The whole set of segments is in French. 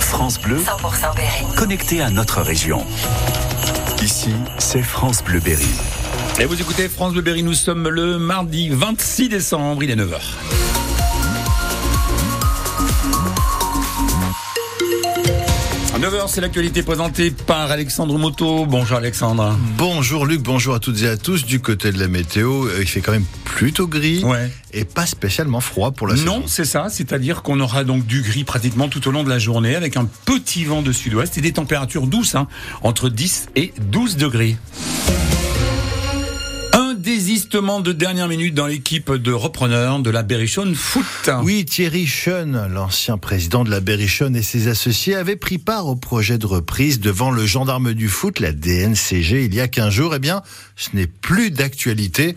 France Bleu, 100% Berry. connecté à notre région. Ici, c'est France Bleu Berry. Et vous écoutez France Bleu Berry, nous sommes le mardi 26 décembre, il est 9h. 9h, c'est l'actualité présentée par Alexandre Moto. Bonjour Alexandre. Bonjour Luc, bonjour à toutes et à tous. Du côté de la météo, euh, il fait quand même plutôt gris Ouais. et pas spécialement froid pour la Non, saison. c'est ça, c'est-à-dire qu'on aura donc du gris pratiquement tout au long de la journée avec un petit vent de sud-ouest et des températures douces, hein, entre 10 et 12 degrés. Désistement de dernière minute dans l'équipe de repreneurs de la Berrichonne Foot. Oui, Thierry Schoen, l'ancien président de la Berrichonne et ses associés, avaient pris part au projet de reprise devant le gendarme du foot, la DNCG, il y a 15 jours. Eh bien, ce n'est plus d'actualité.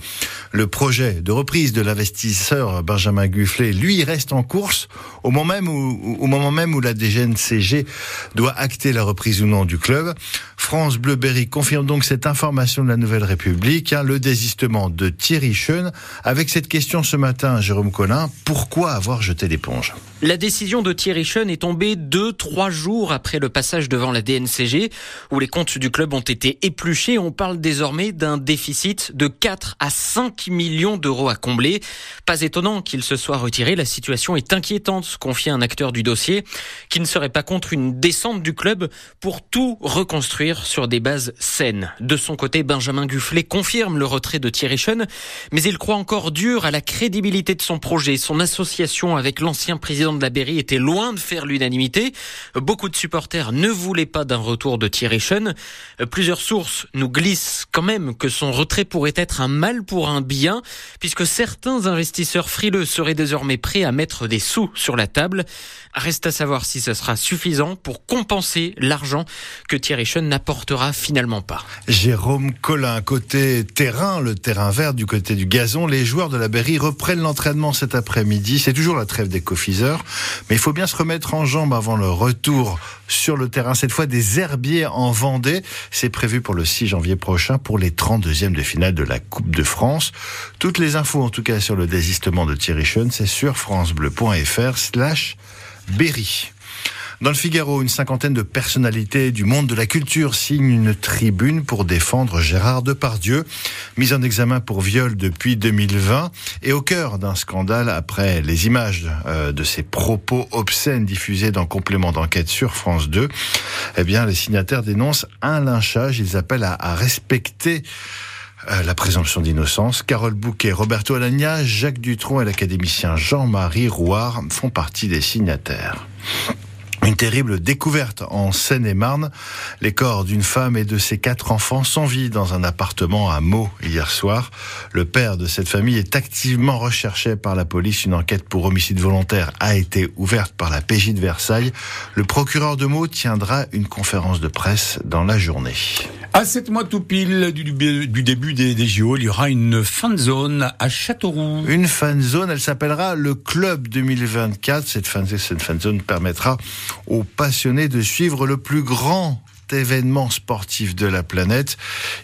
Le projet de reprise de l'investisseur Benjamin Gufflet, lui, reste en course au moment même où, au moment même où la DNCG doit acter la reprise ou non du club. France Bleu Berry confirme donc cette information de la Nouvelle République, hein, le désistement de Thierry Schoen. Avec cette question ce matin, Jérôme Collin, pourquoi avoir jeté l'éponge? La décision de Thierry Schoen est tombée deux, trois jours après le passage devant la DNCG, où les comptes du club ont été épluchés. On parle désormais d'un déficit de 4 à 5 millions d'euros à combler. Pas étonnant qu'il se soit retiré. La situation est inquiétante, confie un acteur du dossier, qui ne serait pas contre une descente du club pour tout reconstruire sur des bases saines. De son côté, Benjamin Gufflet confirme le retrait de Thierry Schoen, mais il croit encore dur à la crédibilité de son projet. Son association avec l'ancien président de la Berry était loin de faire l'unanimité. Beaucoup de supporters ne voulaient pas d'un retour de Thierry Schoen. Plusieurs sources nous glissent quand même que son retrait pourrait être un mal pour un bien, puisque certains investisseurs frileux seraient désormais prêts à mettre des sous sur la table. Reste à savoir si ce sera suffisant pour compenser l'argent que Thierry Schoen n'apportera finalement pas. Jérôme Collin, côté terrain, le terrain vert du côté du gazon, les joueurs de la Berry reprennent l'entraînement cet après-midi. C'est toujours la trêve des cofiseurs, mais il faut bien se remettre en jambe avant le retour sur le terrain. Cette fois, des herbiers en Vendée. C'est prévu pour le 6 janvier prochain pour les 32e de finale de la Coupe de France. Toutes les infos, en tout cas, sur le désistement de Thierry Schoen, c'est sur francebleu.fr slash Berry. Dans le Figaro, une cinquantaine de personnalités du monde de la culture signent une tribune pour défendre Gérard Depardieu, mis en examen pour viol depuis 2020 et au cœur d'un scandale après les images euh, de ses propos obscènes diffusés dans complément d'enquête sur France 2. Eh bien, les signataires dénoncent un lynchage. Ils appellent à, respecter euh, la présomption d'innocence. Carole Bouquet, Roberto Alagna, Jacques Dutronc et l'académicien Jean-Marie Rouard font partie des signataires. Une terrible découverte en Seine-et-Marne. Les corps d'une femme et de ses quatre enfants sont vus dans un appartement à Meaux hier soir. Le père de cette famille est activement recherché par la police. Une enquête pour homicide volontaire a été ouverte par la PJ de Versailles. Le procureur de Meaux tiendra une conférence de presse dans la journée. À 7 mois tout pile du, début des, des JO, il y aura une fan zone à Châteauroux. Une fan zone, elle s'appellera le Club 2024. Cette fan, cette fan zone permettra aux passionnés de suivre le plus grand événement sportif de la planète.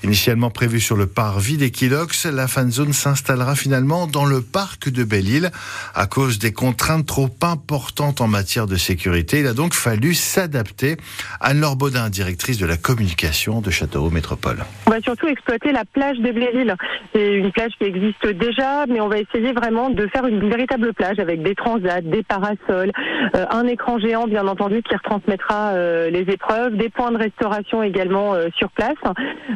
Initialement prévu sur le parvis d'Equilox, la fan zone s'installera finalement dans le parc de Belle-Île à cause des contraintes trop importantes en matière de sécurité. Il a donc fallu s'adapter. Anne-Laure Baudin, directrice de la communication de Châteauroux Métropole. On va surtout exploiter la plage de Bléril. C'est une plage qui existe déjà, mais on va essayer vraiment de faire une véritable plage avec des transats, des parasols, euh, un écran géant bien entendu qui retransmettra euh, les épreuves, des points de restauration également euh, sur place.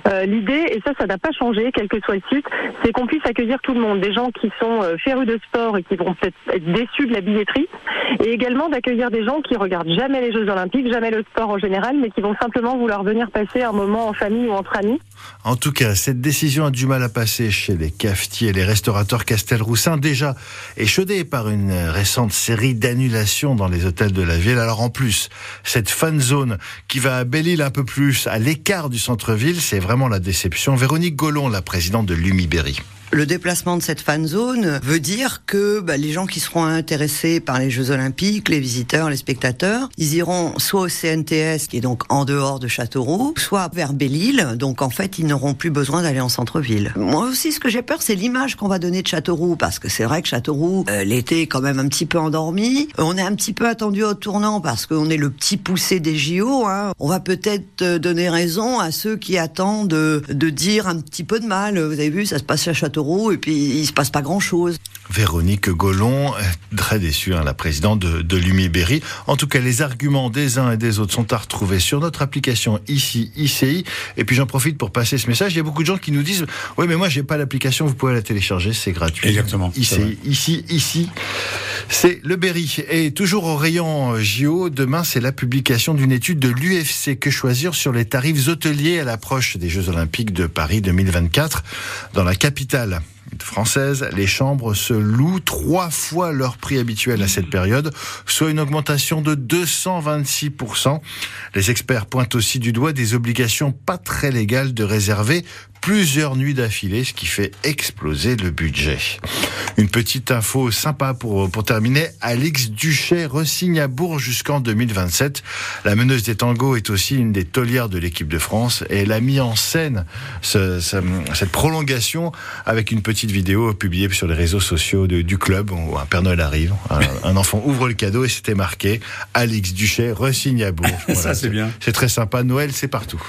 Euh, L'idée, et ça, ça n'a pas changé, quel que soit le site, c'est qu'on puisse accueillir tout le monde, des gens qui sont euh, férus de sport et qui vont peut-être être déçus de la billetterie, et également d'accueillir des gens qui regardent jamais les Jeux Olympiques, jamais le sport en général, mais qui vont simplement vouloir venir passer un moment en famille ou entre amis. En tout cas, cette décision a du mal à passer chez les cafetiers et les restaurateurs Castelroussin, déjà échaudés par une récente série d'annulations dans les hôtels de la ville. Alors en plus, cette fan zone qui va à Belle-Île un peu plus à l'écart du centre-ville, c'est vraiment la déception. Véronique Gollon, la présidente de l'Umiberry. Le déplacement de cette fan zone veut dire que bah, les gens qui seront intéressés par les Jeux Olympiques, les visiteurs, les spectateurs, ils iront soit au CNTS, qui est donc en dehors de Châteauroux, soit vers Belle-Île. Donc en fait, ils n'auront plus besoin d'aller en centre-ville. Moi aussi, ce que j'ai peur, c'est l'image qu'on va donner de Châteauroux, parce que c'est vrai que Châteauroux, euh, l'été est quand même un petit peu endormi. On est un petit peu attendu au tournant parce qu'on est le petit poussé des JO. Hein. On va peut-être euh, donner raison à ceux qui attendent de, de dire un petit peu de mal. Vous avez vu, ça se passe à Châteauroux et puis il se passe pas grand-chose. Véronique Gollon, très déçue, hein, la présidente de, de l'Umi-Berry. En tout cas, les arguments des uns et des autres sont à retrouver sur notre application ici, ICI. Et puis j'en profite pour passer ce message. Il y a beaucoup de gens qui nous disent, oui, mais moi j'ai pas l'application, vous pouvez la télécharger, c'est gratuit. Exactement. ICI, ici, ici. C'est le Berry. Et toujours au rayon JO, demain, c'est la publication d'une étude de l'UFC Que choisir sur les tarifs hôteliers à l'approche des Jeux Olympiques de Paris 2024 dans la capitale française, les chambres se louent trois fois leur prix habituel à cette période, soit une augmentation de 226%. Les experts pointent aussi du doigt des obligations pas très légales de réserver plusieurs nuits d'affilée, ce qui fait exploser le budget. Une petite info sympa pour, pour terminer. Alix Duchet resigne à Bourges jusqu'en 2027. La meneuse des tangos est aussi une des taulières de l'équipe de France et elle a mis en scène ce, ce, cette prolongation avec une petite vidéo publiée sur les réseaux sociaux de, du club où un Père Noël arrive, un, un enfant ouvre le cadeau et c'était marqué Alix Duchet resigne à Bourges. Voilà, Ça c'est bien. C'est très sympa. Noël, c'est partout.